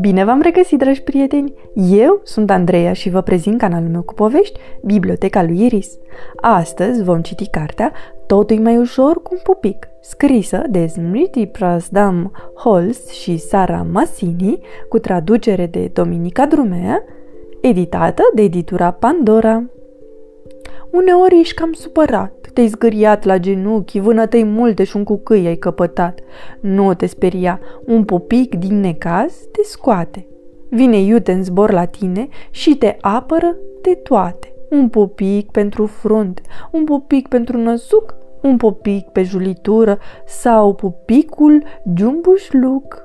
Bine v-am regăsit, dragi prieteni! Eu sunt Andreea și vă prezint canalul meu cu povești, Biblioteca lui Iris. Astăzi vom citi cartea Totul mai ușor cu un pupic, scrisă de Smriti Prasdam Holst și Sara Masini, cu traducere de Dominica Drumea, editată de editura Pandora. Uneori ești cam supărat, te-ai zgâriat la genunchi, vânătăi multe și un cucâi ai căpătat. Nu te speria, un pupic din necaz te scoate. Vine iute în zbor la tine și te apără de toate. Un pupic pentru frunt, un pupic pentru năsuc, un pupic pe julitură sau pupicul jumbușluc.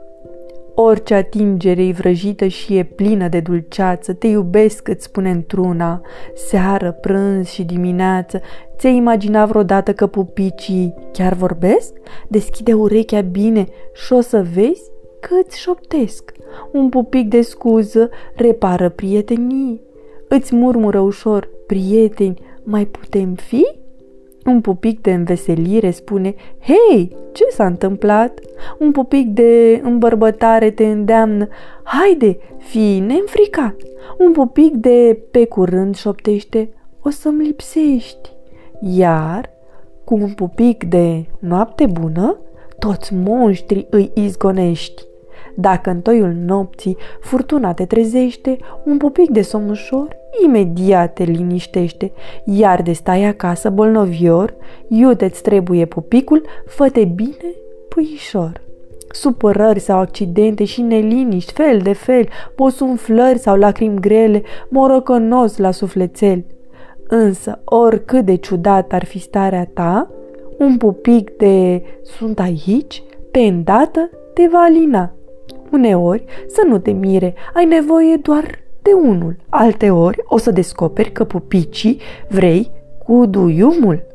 Orice atingere e vrăjită și e plină de dulceață, te iubesc, îți spune într-una, seară, prânz și dimineață. Ți-ai imaginat vreodată că pupicii chiar vorbesc? Deschide urechea bine și o să vezi că îți șoptesc. Un pupic de scuză repară prietenii. Îți murmură ușor, prieteni, mai putem fi? Un pupic de înveselire spune, Hei, ce s-a întâmplat? Un pupic de îmbărbătare te îndeamnă, Haide, fii neînfricat. Un pupic de pe curând șoptește, O să-mi lipsești. Iar, cu un pupic de noapte bună, toți monștrii îi izgonești. Dacă în toiul nopții furtuna te trezește, un pupic de somn ușor imediat te liniștește, iar de stai acasă bolnovior, iute-ți trebuie pupicul, fă-te bine, puișor. Supărări sau accidente și neliniști, fel de fel, posumflări sau lacrimi grele, morocănos la sufletel. Însă, oricât de ciudat ar fi starea ta, un pupic de sunt aici, pe îndată te va alina. Uneori, să nu te mire, ai nevoie doar de unul. Alteori o să descoperi că pupicii vrei cu duiumul.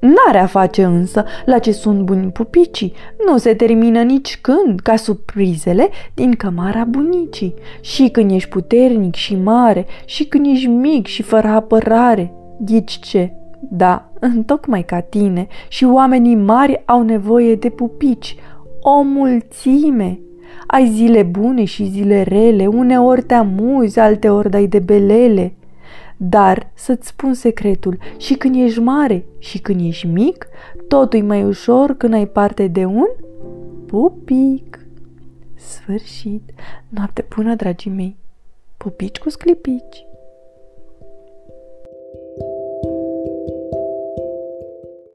N-are a face însă la ce sunt buni pupicii, nu se termină nici când ca surprizele din cămara bunicii. Și când ești puternic și mare, și când ești mic și fără apărare. Ghici ce? Da, întocmai ca tine și oamenii mari au nevoie de pupici, o mulțime. Ai zile bune și zile rele, uneori te amuzi, alteori dai de belele. Dar să-ți spun secretul, și când ești mare și când ești mic, totul e mai ușor când ai parte de un pupic. Sfârșit. Noapte bună, dragii mei. Pupici cu sclipici.